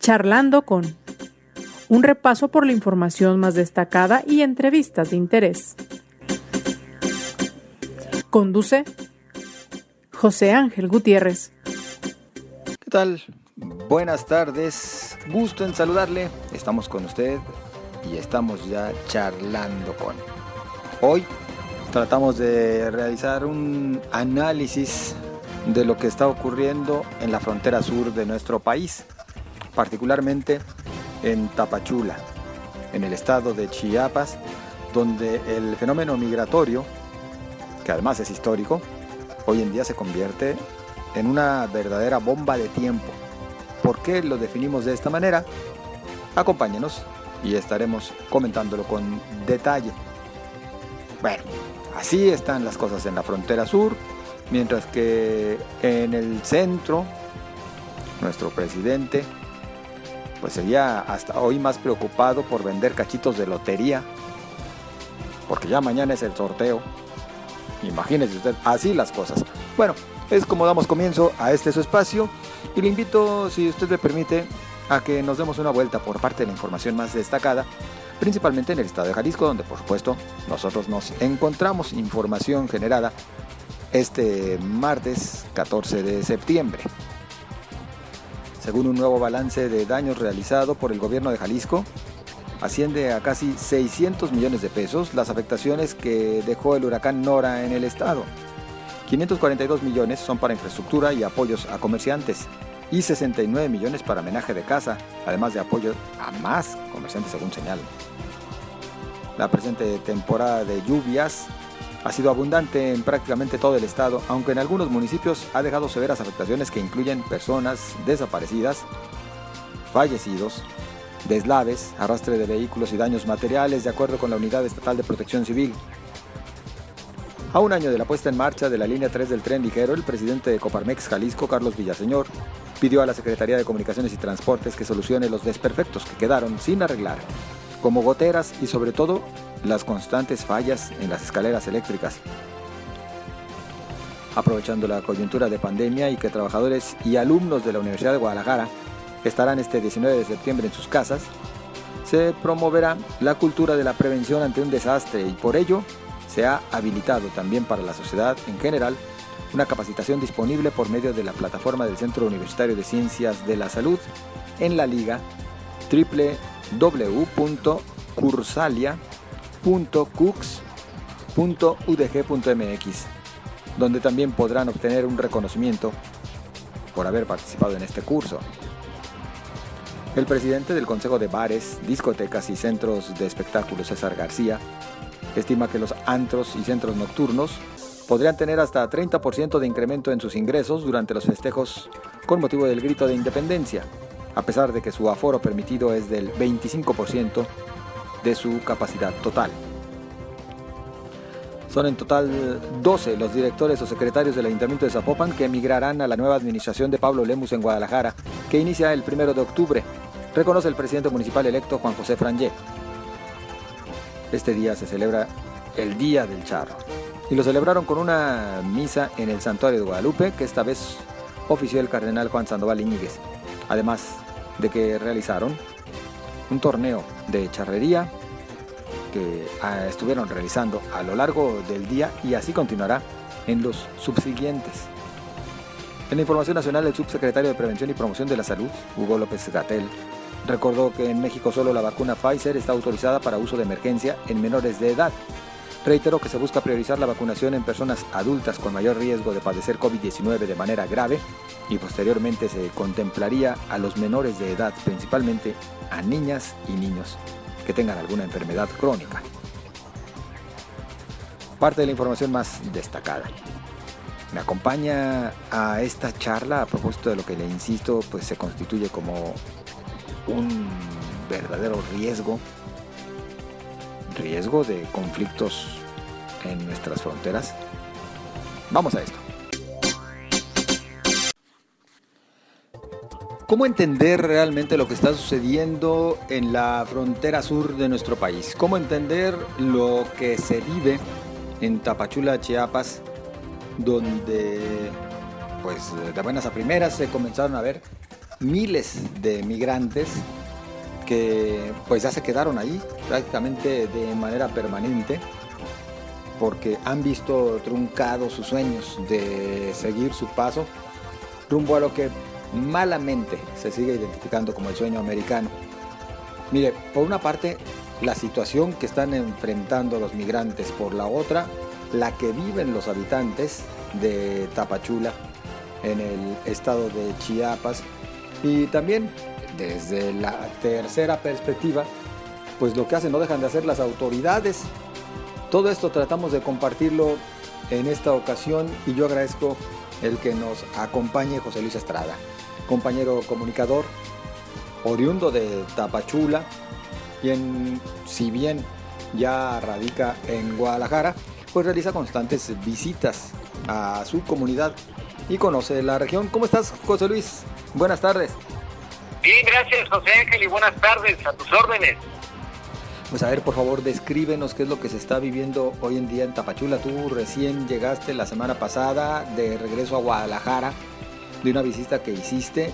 Charlando con un repaso por la información más destacada y entrevistas de interés. Conduce José Ángel Gutiérrez. ¿Qué tal? Buenas tardes, gusto en saludarle. Estamos con usted y estamos ya charlando con. Hoy tratamos de realizar un análisis de lo que está ocurriendo en la frontera sur de nuestro país, particularmente en Tapachula, en el estado de Chiapas, donde el fenómeno migratorio, que además es histórico, hoy en día se convierte en una verdadera bomba de tiempo. ¿Por qué lo definimos de esta manera? Acompáñenos y estaremos comentándolo con detalle. Bueno, así están las cosas en la frontera sur, mientras que en el centro, nuestro presidente, pues sería hasta hoy más preocupado por vender cachitos de lotería, porque ya mañana es el sorteo. Imagínese usted, así las cosas. Bueno, es como damos comienzo a este su espacio y le invito, si usted me permite, a que nos demos una vuelta por parte de la información más destacada, principalmente en el estado de Jalisco, donde por supuesto nosotros nos encontramos información generada este martes 14 de septiembre. Según un nuevo balance de daños realizado por el gobierno de Jalisco, asciende a casi 600 millones de pesos las afectaciones que dejó el huracán Nora en el estado. 542 millones son para infraestructura y apoyos a comerciantes y 69 millones para homenaje de casa, además de apoyo a más comerciantes según señal. La presente temporada de lluvias ha sido abundante en prácticamente todo el estado, aunque en algunos municipios ha dejado severas afectaciones que incluyen personas desaparecidas, fallecidos, deslaves, arrastre de vehículos y daños materiales, de acuerdo con la Unidad Estatal de Protección Civil. A un año de la puesta en marcha de la línea 3 del tren ligero, el presidente de Coparmex Jalisco, Carlos Villaseñor, pidió a la Secretaría de Comunicaciones y Transportes que solucione los desperfectos que quedaron sin arreglar, como goteras y sobre todo las constantes fallas en las escaleras eléctricas. Aprovechando la coyuntura de pandemia y que trabajadores y alumnos de la Universidad de Guadalajara estarán este 19 de septiembre en sus casas, se promoverá la cultura de la prevención ante un desastre y por ello se ha habilitado también para la sociedad en general una capacitación disponible por medio de la plataforma del Centro Universitario de Ciencias de la Salud en la liga www.cursalia.cux.udg.mx, donde también podrán obtener un reconocimiento por haber participado en este curso. El presidente del Consejo de Bares, Discotecas y Centros de Espectáculos, César García, estima que los antros y centros nocturnos podrían tener hasta 30% de incremento en sus ingresos durante los festejos con motivo del grito de independencia, a pesar de que su aforo permitido es del 25% de su capacidad total. Son en total 12 los directores o secretarios del Ayuntamiento de Zapopan que emigrarán a la nueva administración de Pablo Lemus en Guadalajara, que inicia el 1 de octubre, reconoce el presidente municipal electo Juan José Frangé. Este día se celebra el Día del Charro y lo celebraron con una misa en el Santuario de Guadalupe que esta vez ofició el cardenal Juan Sandoval Iñiguez, además de que realizaron un torneo de charrería que ah, estuvieron realizando a lo largo del día y así continuará en los subsiguientes. En la información nacional, el subsecretario de Prevención y Promoción de la Salud, Hugo López Gatel, recordó que en México solo la vacuna Pfizer está autorizada para uso de emergencia en menores de edad. Reiteró que se busca priorizar la vacunación en personas adultas con mayor riesgo de padecer COVID-19 de manera grave y posteriormente se contemplaría a los menores de edad, principalmente a niñas y niños que tengan alguna enfermedad crónica. Parte de la información más destacada. Me acompaña a esta charla a propósito de lo que le insisto, pues se constituye como un verdadero riesgo, riesgo de conflictos en nuestras fronteras. Vamos a esto. ¿Cómo entender realmente lo que está sucediendo en la frontera sur de nuestro país? ¿Cómo entender lo que se vive en Tapachula, Chiapas, donde pues de buenas a primeras se comenzaron a ver miles de migrantes que pues ya se quedaron ahí prácticamente de manera permanente porque han visto truncados sus sueños de seguir su paso rumbo a lo que malamente se sigue identificando como el sueño americano. Mire, por una parte, la situación que están enfrentando los migrantes, por la otra, la que viven los habitantes de Tapachula en el estado de Chiapas y también desde la tercera perspectiva, pues lo que hacen no dejan de hacer las autoridades. Todo esto tratamos de compartirlo en esta ocasión y yo agradezco el que nos acompañe José Luis Estrada, compañero comunicador, oriundo de Tapachula, quien si bien ya radica en Guadalajara, pues realiza constantes visitas a su comunidad y conoce la región. ¿Cómo estás, José Luis? Buenas tardes. Bien, gracias, José Ángel, y buenas tardes, a tus órdenes. Pues a ver, por favor, descríbenos qué es lo que se está viviendo hoy en día en Tapachula. Tú recién llegaste la semana pasada de regreso a Guadalajara de una visita que hiciste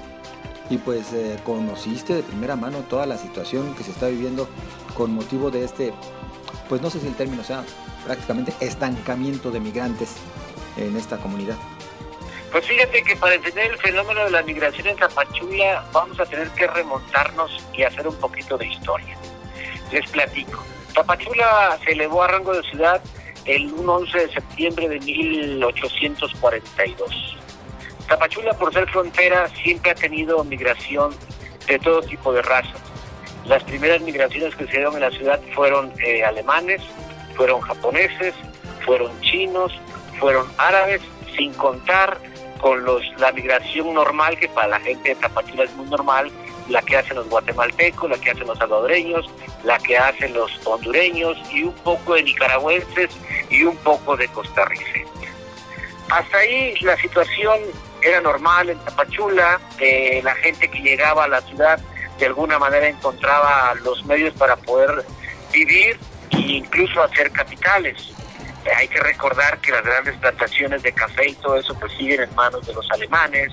y pues eh, conociste de primera mano toda la situación que se está viviendo con motivo de este, pues no sé si el término sea prácticamente estancamiento de migrantes en esta comunidad. Pues fíjate que para entender el fenómeno de la migración en Tapachula vamos a tener que remontarnos y hacer un poquito de historia. Les platico. Tapachula se elevó a rango de ciudad el 11 de septiembre de 1842. Tapachula, por ser frontera, siempre ha tenido migración de todo tipo de razas. Las primeras migraciones que se dieron en la ciudad fueron eh, alemanes, fueron japoneses, fueron chinos, fueron árabes, sin contar con los la migración normal, que para la gente de Tapachula es muy normal, la que hacen los guatemaltecos, la que hacen los salvadoreños, la que hacen los hondureños y un poco de nicaragüenses y un poco de costarricenses. Hasta ahí la situación era normal en Tapachula, eh, la gente que llegaba a la ciudad de alguna manera encontraba los medios para poder vivir e incluso hacer capitales. Eh, hay que recordar que las grandes plantaciones de café y todo eso pues siguen en manos de los alemanes.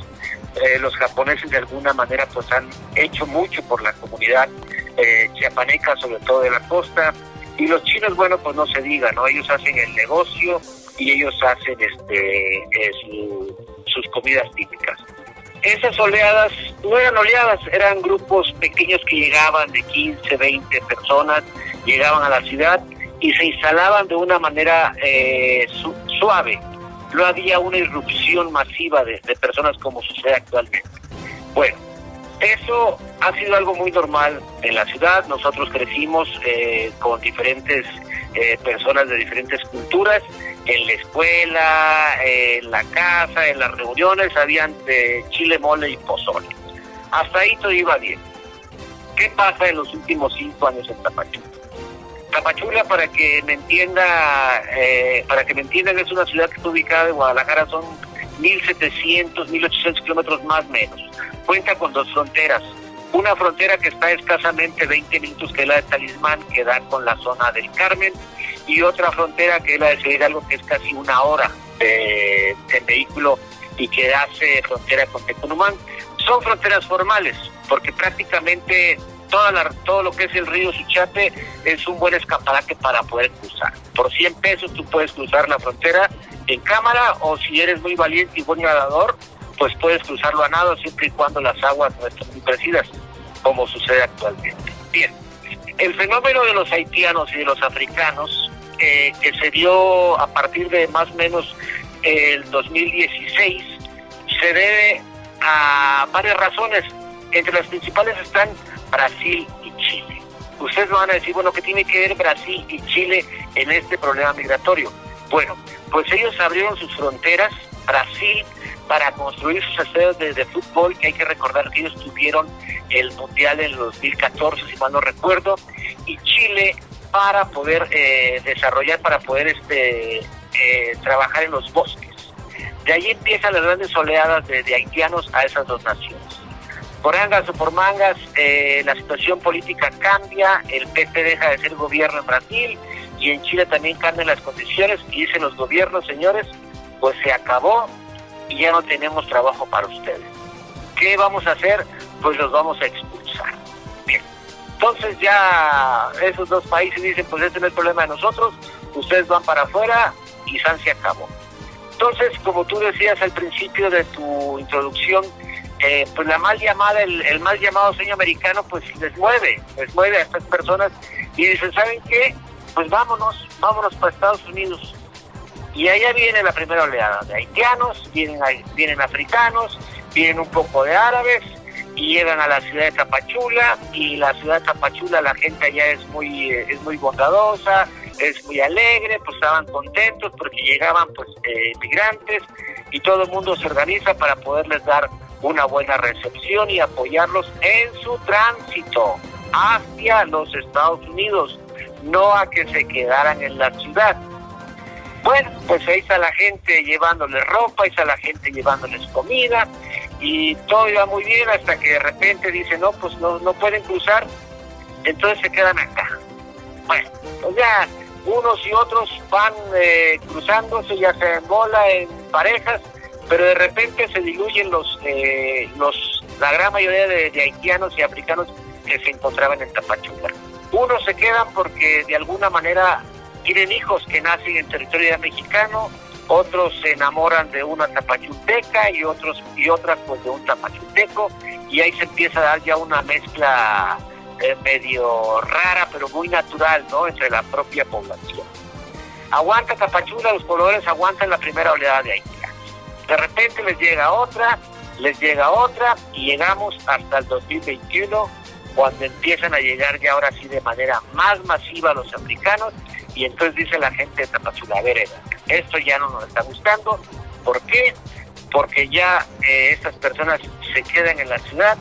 Eh, los japoneses de alguna manera pues han hecho mucho por la comunidad eh, chiapaneca, sobre todo de la costa. Y los chinos, bueno, pues no se diga, ¿no? Ellos hacen el negocio y ellos hacen este sus comidas típicas. Esas oleadas no eran oleadas, eran grupos pequeños que llegaban de 15, 20 personas, llegaban a la ciudad y se instalaban de una manera eh, suave. No había una irrupción masiva de, personas como sucede actualmente. Bueno, eso ha sido algo muy normal en la ciudad. Nosotros crecimos eh, con diferentes eh, personas de diferentes culturas. En la escuela, en la casa, en las reuniones, habían chile, mole y pozole. Hasta ahí todo iba bien. ¿Qué pasa en los últimos cinco años en Tapachula? Tapachula, para que me entienda, eh, para que me entiendan, es una ciudad que está ubicada en Guadalajara, son 1.700, 1.800 kilómetros más o menos. Cuenta con dos fronteras. Una frontera que está escasamente 20 minutos, que es la de Talismán, que da con la zona del Carmen, y otra frontera que es la de Ciudad algo que es casi una hora de, vehículo y que hace frontera con Tecunumán. Son fronteras formales, porque prácticamente todo lo que es el río Suchape es un buen escaparate para poder cruzar. Por 100 pesos tú puedes cruzar la frontera en cámara o si eres muy valiente y buen nadador, pues puedes cruzarlo a nado siempre y cuando las aguas no estén muy crecidas, como sucede actualmente. Bien, el fenómeno de los haitianos y de los africanos, eh, que se dio a partir de más o menos el 2016, se debe a varias razones. Entre las principales están Brasil y Chile. Ustedes me van a decir, bueno, ¿qué tiene que ver Brasil y Chile en este problema migratorio? Bueno, pues ellos abrieron sus fronteras, Brasil, para construir sus estadios de, fútbol, que hay que recordar que ellos tuvieron el Mundial en el 2014, si mal no recuerdo, y Chile para poder eh, desarrollar, para poder este, eh, trabajar en los bosques. De ahí empiezan las grandes oleadas de haitianos a esas dos naciones por angas o por mangas, eh, la situación política cambia, el PP deja de ser gobierno en Brasil y en Chile también cambian las condiciones y dicen los gobiernos, señores, pues se acabó y ya no tenemos trabajo para ustedes. ¿Qué vamos a hacer? pues los vamos a expulsar. Bien. Entonces ya esos dos países dicen, pues este no es el problema de nosotros, ustedes van para afuera y San se acabó. Entonces, como tú decías al principio de tu introducción, eh, pues la mal llamada, el, el, mal llamado sueño americano, pues les mueve, les mueve a estas personas y dicen, ¿saben qué? Pues vámonos, vámonos para Estados Unidos. Y allá viene la primera oleada de haitianos, vienen, vienen africanos, vienen un poco de árabes y llegan a la ciudad de Tapachula y la ciudad de Tapachula la gente allá es muy, es muy bondadosa, es muy alegre, pues estaban contentos porque llegaban pues eh, migrantes y todo el mundo se organiza para poderles dar una buena recepción y apoyarlos en su tránsito hacia los Estados Unidos, no a que se quedaran en la ciudad. Bueno, pues ahí está la gente llevándoles ropa, ahí está la gente llevándoles comida y todo iba muy bien hasta que de repente dicen, no, pues no, no pueden cruzar, entonces se quedan acá. Bueno, pues ya unos y otros van eh, cruzándose, ya sea en bola, en parejas, pero de repente se diluyen los, eh, los la gran mayoría de, haitianos y africanos que se encontraban en Tapachula. Unos se quedan porque de alguna manera tienen hijos que nacen en territorio mexicano, otros se enamoran de una tapachulteca y otros y otras pues de un tapachulteco y ahí se empieza a dar ya una mezcla eh, medio rara pero muy natural no entre la propia población. Aguanta Tapachula los pobladores aguantan la primera oleada de Haití de repente les llega otra, les llega otra y llegamos hasta el 2021 cuando empiezan a llegar ya ahora sí de manera más masiva los americanos y entonces dice la gente de Tapachula, a ver, esto ya no nos está gustando. ¿Por qué? Porque ya eh, estas personas se quedan en la ciudad,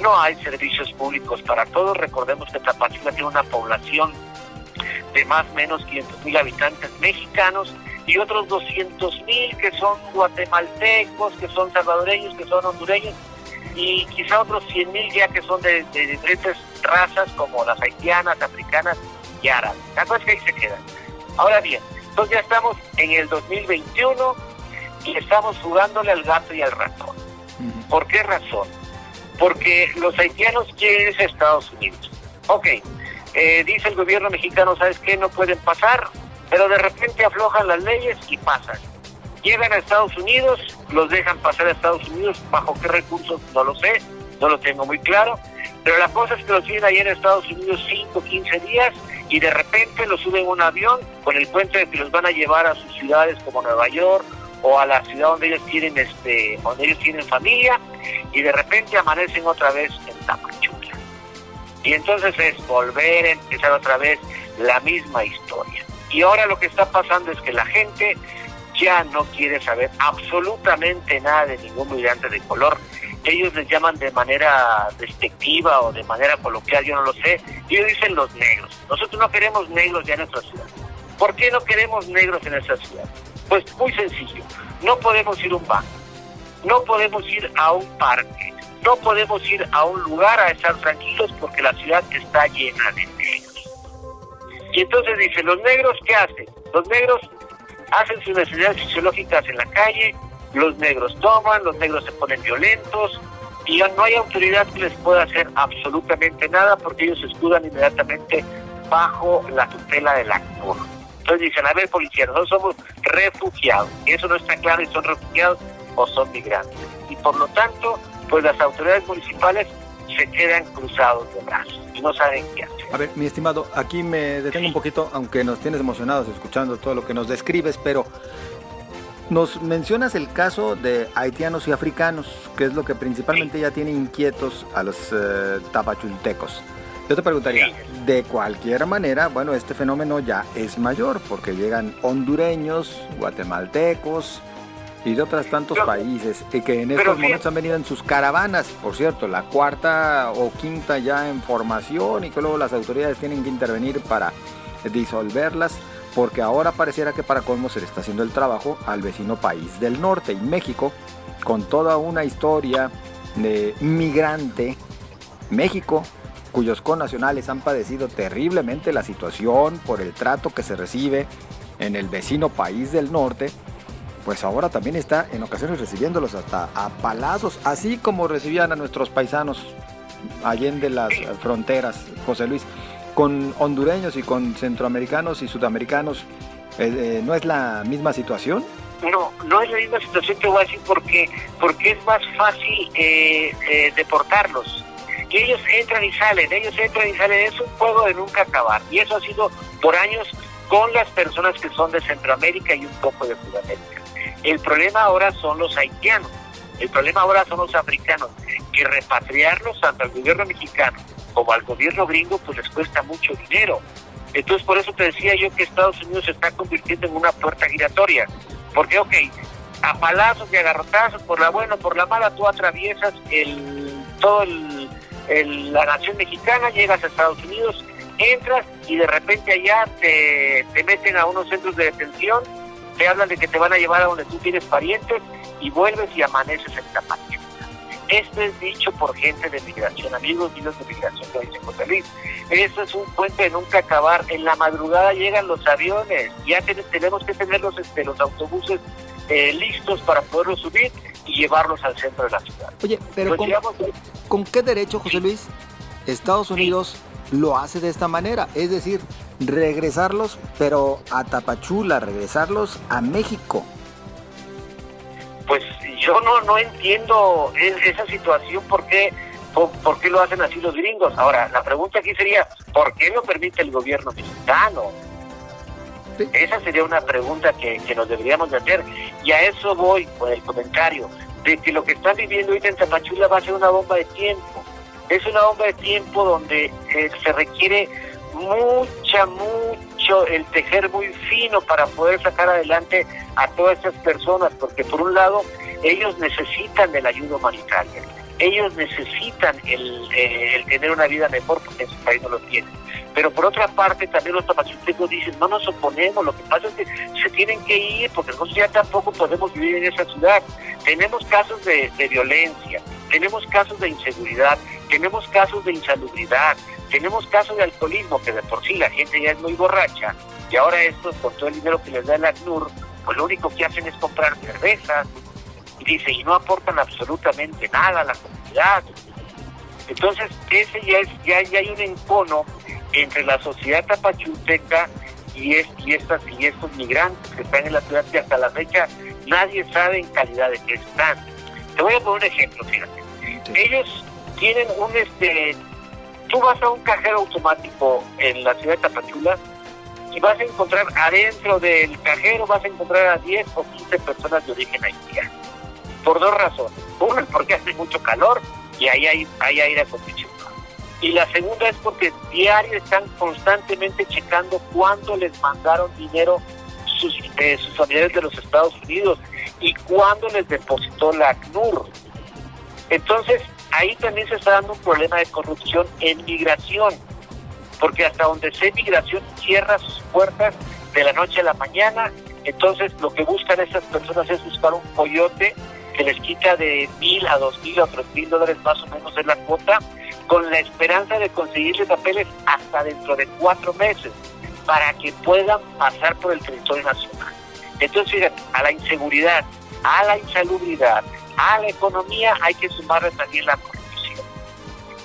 no hay servicios públicos para todos. Recordemos que Tapachula tiene una población de más o menos 500 mil habitantes mexicanos y otros 200 mil que son guatemaltecos, que son salvadoreños, que son hondureños, y quizá otros 100 mil ya que son de, diferentes razas como las haitianas, africanas y árabes. La cosa es que ahí se quedan. Ahora bien, entonces ya estamos en el 2021 y estamos jugándole al gato y al ratón. ¿Por qué razón? Porque los haitianos quieren irse a Estados Unidos. Ok, eh, dice el gobierno mexicano, ¿sabes qué? No pueden pasar, pero de repente aflojan las leyes y pasan. Llegan a Estados Unidos, los dejan pasar a Estados Unidos, bajo qué recursos no lo sé, no lo tengo muy claro, pero la cosa es que los tienen ahí en Estados Unidos 5, 15 días y de repente los suben a un avión con el cuento de que los van a llevar a sus ciudades como Nueva York o a la ciudad donde ellos tienen este donde ellos tienen familia y de repente amanecen otra vez en Tapachula. Y entonces es volver a empezar otra vez la misma historia. Y ahora lo que está pasando es que la gente ya no quiere saber absolutamente nada de ningún migrante de color. Ellos les llaman de manera despectiva o de manera coloquial, yo no lo sé. Ellos dicen los negros. Nosotros no queremos negros ya en nuestra ciudad. ¿Por qué no queremos negros en nuestra ciudad? Pues muy sencillo. No podemos ir a un banco. No podemos ir a un parque. No podemos ir a un lugar a estar tranquilos porque la ciudad está llena de negros. Y entonces dice, ¿los negros qué hacen? Los negros hacen sus necesidades fisiológicas en la calle, los negros toman, los negros se ponen violentos y no hay autoridad que les pueda hacer absolutamente nada porque ellos se escudan inmediatamente bajo la tutela del actor. Entonces dicen, a ver policía, nosotros somos refugiados. Y eso no está claro si son refugiados o son migrantes. Y por lo tanto, pues las autoridades municipales se quedan cruzados de brazos y no saben qué hacer. A ver, mi estimado, aquí me detengo un poquito, aunque nos tienes emocionados escuchando todo lo que nos describes, pero nos mencionas el caso de haitianos y africanos, que es lo que principalmente ya tiene inquietos a los eh, tapachultecos. Yo te preguntaría, de cualquier manera, bueno, este fenómeno ya es mayor, porque llegan hondureños, guatemaltecos, y de otros tantos países y que en estos momentos han venido en sus caravanas, por cierto, la cuarta o quinta ya en formación y que luego las autoridades tienen que intervenir para disolverlas, porque ahora pareciera que para colmo se le está haciendo el trabajo al vecino país del norte y México, con toda una historia de migrante, México, cuyos connacionales han padecido terriblemente la situación por el trato que se recibe en el vecino país del norte, pues ahora también está en ocasiones recibiéndolos hasta a palazos, así como recibían a nuestros paisanos allende las fronteras, José Luis, con hondureños y con centroamericanos y sudamericanos, eh, eh, ¿no es la misma situación? No, no es la misma situación, te voy a decir por qué. Porque es más fácil eh, deportarlos. Que ellos entran y salen, ellos entran y salen. Es un juego de nunca acabar. Y eso ha sido por años con las personas que son de Centroamérica y un poco de Sudamérica. El problema ahora son los haitianos. El problema ahora son los africanos, que repatriarlos tanto al gobierno mexicano como al gobierno gringo, pues les cuesta mucho dinero. Entonces, por eso te decía yo que Estados Unidos se está convirtiendo en una puerta giratoria. Porque, ok, a palazos y agarrotazos, por la buena o por la mala, tú atraviesas el, todo el, la nación mexicana, llegas a Estados Unidos, entras y de repente allá te, te meten a unos centros de detención te hablan de que te van a llevar a donde tú tienes parientes y vuelves y amaneces en Tapachula. Esto es dicho por gente de migración, amigos míos de migración, lo dice José Luis. Eso es un puente de nunca acabar. En la madrugada llegan los aviones, ya tenemos que tener los, este, los autobuses eh, listos para poderlos subir y llevarlos al centro de la ciudad. Oye, pero con, qué derecho, José Luis, Estados Unidos lo hace de esta manera? Es decir, regresarlos, pero a Tapachula, regresarlos a México. Pues yo no, no entiendo esa situación, ¿por qué, por, qué lo hacen así los gringos? Ahora, la pregunta aquí sería, ¿por qué lo permite el gobierno mexicano? Esa sería una pregunta que, que, nos deberíamos de hacer. Y a eso voy con el comentario, de que lo que están viviendo ahorita en Tapachula va a ser una bomba de tiempo. Es una bomba de tiempo donde eh, se requiere mucha, mucho el tejer muy fino para poder sacar adelante a todas estas personas, porque por un lado ellos necesitan del ayuda humanitaria, ellos necesitan el, eh, el tener una vida mejor porque en su país no lo tienen. Pero por otra parte también los tapachultecos dicen, no nos oponemos, lo que pasa es que se tienen que ir porque nosotros ya tampoco podemos vivir en esa ciudad. Tenemos casos de, violencia, tenemos casos de inseguridad, tenemos casos de insalubridad, tenemos casos de alcoholismo, que de por sí la gente ya es muy borracha, y ahora estos, con todo el dinero que les da el ACNUR, pues lo único que hacen es comprar cervezas, dice, y no aportan absolutamente nada a la comunidad. Entonces, ese ya es, ya, ya hay un encono entre la sociedad tapachulteca y, es, y, estas, y estos migrantes que están en la ciudad que hasta la fecha nadie sabe en calidad de qué están. Te voy a poner un ejemplo, fíjate. Ellos tienen un este tú vas a un cajero automático en la ciudad de Tapachula y vas a encontrar adentro del cajero, vas a encontrar a 10 o 15 personas de origen haitiano. Por dos razones. Una, porque hace mucho calor y ahí hay, hay aire acondicionado. Y la segunda es porque diario están constantemente checando cuándo les mandaron dinero sus, eh, sus familiares de los Estados Unidos y cuándo les depositó la ACNUR. Entonces, ahí también se está dando un problema de corrupción en migración, porque hasta donde sé migración cierra sus puertas de la noche a la mañana, entonces lo que buscan esas personas es buscar un coyote que les quita de mil a dos mil o tres mil dólares más o menos en la cuota, con la esperanza de conseguirle papeles hasta dentro de cuatro meses, para que puedan pasar por el territorio nacional. Entonces, fíjate, a la inseguridad, a la insalubridad, a la economía hay que sumarle también la corrupción.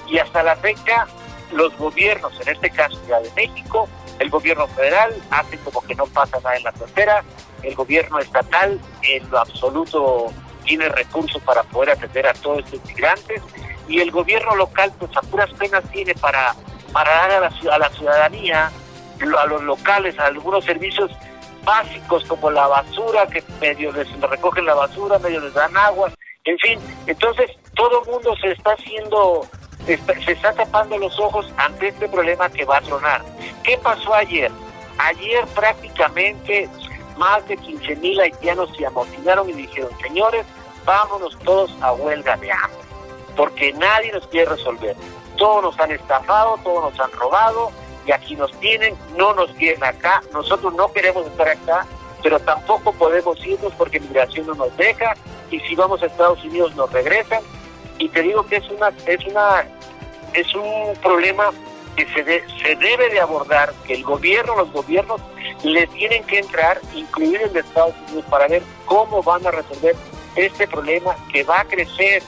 Y hasta la fecha, los gobiernos, en este caso ya de México, el gobierno federal hace como que no pasa nada en la frontera, el gobierno estatal en lo absoluto tiene recursos para poder atender a todos estos migrantes y el gobierno local pues a puras penas tiene para, para dar a la, ciudadanía, a los locales, algunos servicios básicos como la basura, que medio les recogen la basura, medio les dan agua, en fin, entonces todo el mundo se está haciendo, se está tapando los ojos ante este problema que va a tronar. ¿Qué pasó ayer? Ayer prácticamente más de 15 mil haitianos se amotinaron y dijeron, señores, vámonos todos a huelga de hambre, porque nadie nos quiere resolver. Todos nos han estafado, todos nos han robado, y aquí nos tienen, no nos quieren acá, nosotros no queremos estar acá, pero tampoco podemos irnos porque migración no nos deja, y si vamos a Estados Unidos nos regresan y te digo que es una es una es un problema que se, se debe de abordar que el gobierno los gobiernos le tienen que entrar, incluir el de Estados Unidos, para ver cómo van a resolver este problema que va a crecer.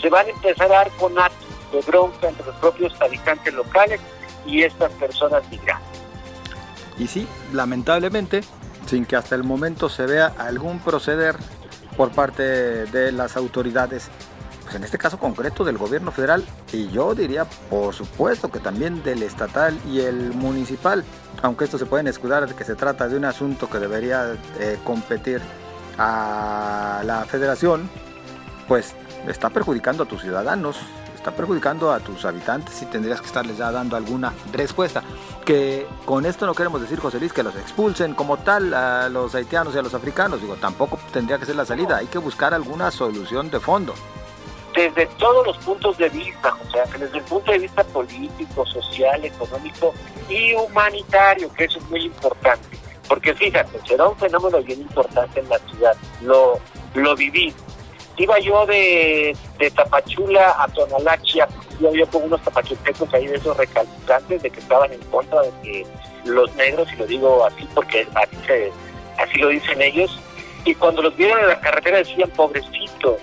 Se van a empezar a dar con actos de bronca entre los propios habitantes locales y estas personas migrantes. Y sí, lamentablemente, sin que hasta el momento se vea algún proceder por parte de las autoridades, pues en este caso concreto del gobierno federal, y yo diría por supuesto que también del estatal y el municipal, aunque esto se pueden escudar de que se trata de un asunto que debería eh, competir a la federación, pues está perjudicando a tus ciudadanos, está perjudicando a tus habitantes y tendrías que estarles ya dando alguna respuesta. Que con esto no queremos decir, José Luis, que los expulsen como tal a los haitianos y a los africanos. Digo, tampoco tendría que ser la salida. Hay que buscar alguna solución de fondo. Desde todos los puntos de vista, o sea, desde el punto de vista político, social, económico y humanitario, que eso es muy importante. Porque fíjate, será un fenómeno bien importante en la ciudad. Lo, lo viví iba yo de, de Tapachula a Tonalachia, yo, yo con unos tapachultecos ahí de esos recalcitrantes de que estaban en contra de que los negros, y lo digo así porque así, así lo dicen ellos, y cuando los vieron en la carretera decían, pobrecito,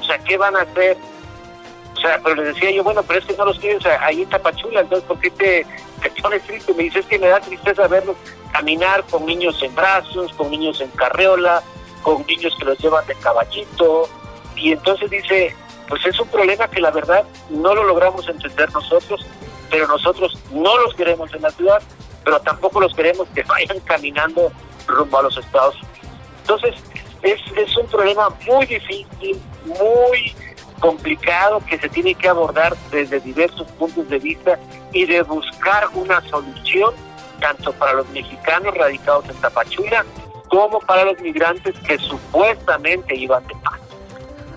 o sea, ¿qué van a hacer? O sea, pero les decía yo, bueno, pero es que no los tienes ahí en Tapachula, entonces ¿por qué te, te pones triste? Me dice, es que me da tristeza verlos caminar con niños en brazos, con niños en carreola, con niños que los llevan de caballito, y entonces dice, pues es un problema que la verdad no lo logramos entender nosotros, pero nosotros no los queremos en la ciudad, pero tampoco los queremos que vayan caminando rumbo a los Estados Unidos. Entonces, es, es un problema muy difícil, muy complicado que se tiene que abordar desde diversos puntos de vista y de buscar una solución tanto para los mexicanos radicados en Tapachula como para los migrantes que supuestamente iban de paz.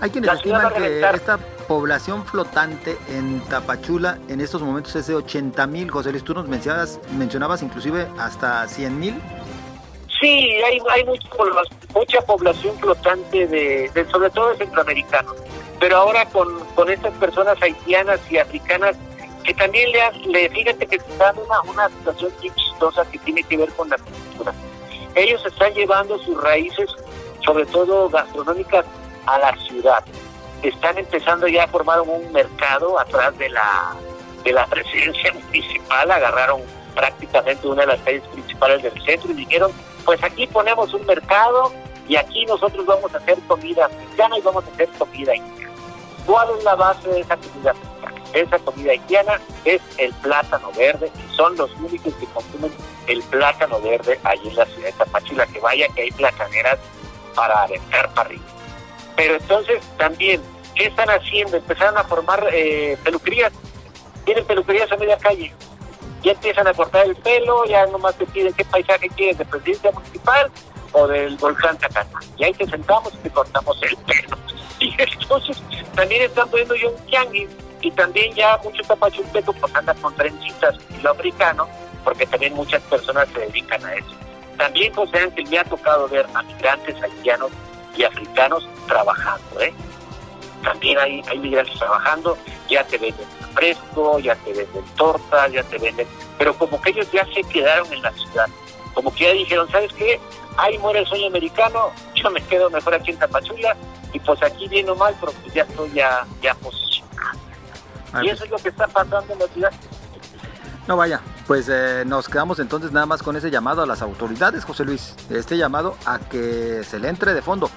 Hay quienes estiman que esta población flotante en Tapachula en estos momentos es de 80 mil. José Luis, tú nos mencionabas, mencionabas inclusive hasta 100 mil. Sí, hay, hay mucha, mucha población flotante, de, sobre todo de centroamericanos. Pero ahora con, con estas personas haitianas y africanas que también le, le fíjate que están una, una situación chistosa que tiene que ver con la cultura. Ellos están llevando sus raíces, sobre todo gastronómicas, a la ciudad. Están empezando ya a formar un mercado atrás de la, de la presidencia municipal, agarraron prácticamente una de las calles principales del centro y dijeron, pues aquí ponemos un mercado y aquí nosotros vamos a hacer comida mexicana y vamos a hacer comida haitiana. ¿Cuál es la base de esa comida mexicana? Esa comida haitiana es el plátano verde y son los únicos que consumen el plátano verde allí en la ciudad de Tapachula, que vaya que hay plataneras para aventar para arriba. Pero entonces también, ¿qué están haciendo? Empezaron a formar eh, peluquerías. Tienen peluquerías a media calle. Ya empiezan a cortar el pelo, ya nomás te piden qué paisaje quieres, de presidencia municipal o del volcán Tacata. Y ahí te sentamos y te cortamos el pelo. Y entonces también están poniendo yo un tianguis y también ya muchos tapachultecos pues andan con trencitas lo africano, porque también muchas personas se dedican a eso. También, José Ángel, me ha tocado ver a migrantes haitianos y africanos trabajando. ¿eh? También hay, hay migrantes trabajando, ya te venden fresco, ya te venden tortas, ya te venden, pero como que ellos ya se quedaron en la ciudad, como que ya dijeron, ¿sabes qué? Ahí muere el sueño americano, yo me quedo mejor aquí en Tapachula y pues aquí viene mal, pero pues ya estoy ya, ya posicionado. y eso es lo que está pasando en la ciudad. No vaya, pues eh, nos quedamos entonces nada más con ese llamado a las autoridades, José Luis. Este llamado a que se le entre de fondo,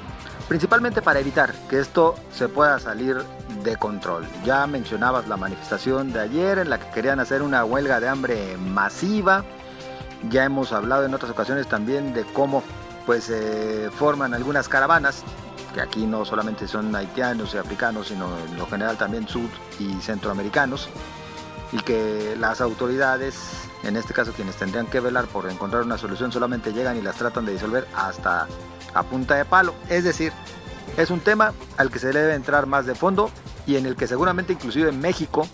principalmente para evitar que esto se pueda salir de control. Ya mencionabas la manifestación de ayer en la que querían hacer una huelga de hambre masiva. Ya hemos hablado en otras ocasiones también de cómo pues forman algunas caravanas que aquí no solamente son haitianos y africanos, sino en lo general también sud y centroamericanos y que las autoridades, en este caso quienes tendrían que velar por encontrar una solución, solamente llegan y las tratan de disolver hasta a punta de palo. Es decir, es un tema al que se debe entrar más de fondo y en el que seguramente inclusive México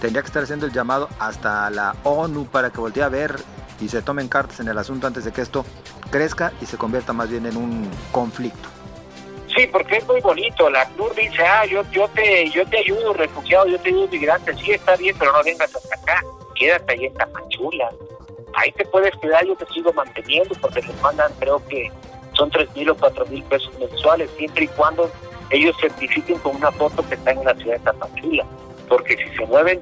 tendría que estar haciendo el llamado hasta la ONU para que voltee a ver y se tomen cartas en el asunto antes de que esto crezca y se convierta más bien en un conflicto. Sí, porque es muy bonito. La CNUR dice, ah, yo, yo, te, yo te ayudo, refugiado, yo te ayudo, migrante. Sí, está bien, pero no vengas hasta acá. Quédate ahí en Tapachula. ahí te puedes quedar, yo te sigo manteniendo porque les mandan creo que son tres mil o cuatro mil pesos mensuales, siempre y cuando ellos certifiquen con una foto que está en la ciudad de Tapachula, porque si se mueven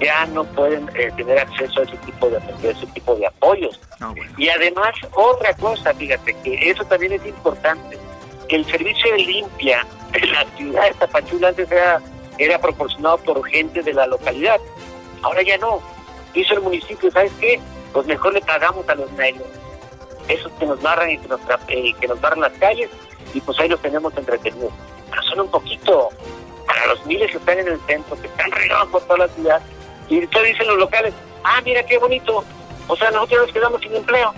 ya no pueden eh, tener acceso a ese tipo de, ese tipo de apoyos. Ah, y además, otra cosa, fíjate, que eso también es importante, que el servicio de limpia en la ciudad de Tapachula antes era, era proporcionado por gente de la localidad, ahora ya no. Hizo el municipio, ¿sabes qué? Pues mejor le pagamos a los medios, esos que nos barran y que nos, eh, que nos barran las calles, y pues ahí los tenemos entretenidos. Pero son un poquito, para los miles que están en el centro, que están regados por toda la ciudad, y entonces dicen los locales, ah, mira qué bonito, o sea, nosotros nos quedamos sin empleo.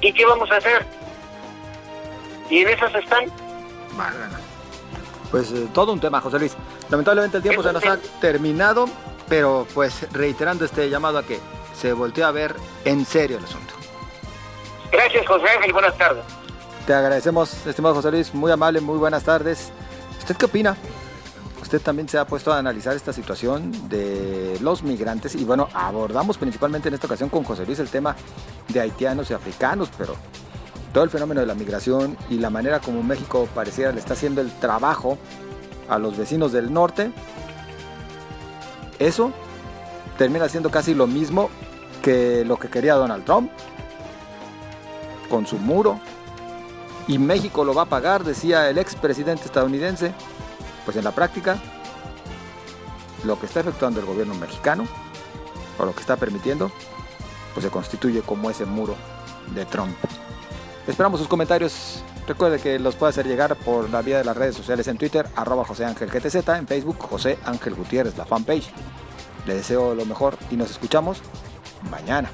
¿Y qué vamos a hacer? Y en esas están. Pues eh, todo un tema, José Luis. Lamentablemente el tiempo se nos ha terminado, pero pues reiterando este llamado a que se voltee a ver en serio el asunto. Gracias, José Ángel. Buenas tardes. Te agradecemos, estimado José Luis. Muy amable, muy buenas tardes. ¿Usted qué opina? Usted también se ha puesto a analizar esta situación de los migrantes y bueno, abordamos principalmente en esta ocasión con José Luis el tema de haitianos y africanos, pero todo el fenómeno de la migración y la manera como México pareciera le está haciendo el trabajo a los vecinos del norte, eso termina siendo casi lo mismo que lo que quería Donald Trump con su muro. Y México lo va a pagar, decía el expresidente estadounidense. Pues en la práctica, lo que está efectuando el gobierno mexicano, o lo que está permitiendo, pues se constituye como ese muro de Trump. Esperamos sus comentarios. Recuerde que los puede hacer llegar por la vía de las redes sociales en Twitter, arroba José Ángel GTZ, en Facebook, José Ángel Gutiérrez, la fanpage. Le deseo lo mejor y nos escuchamos mañana.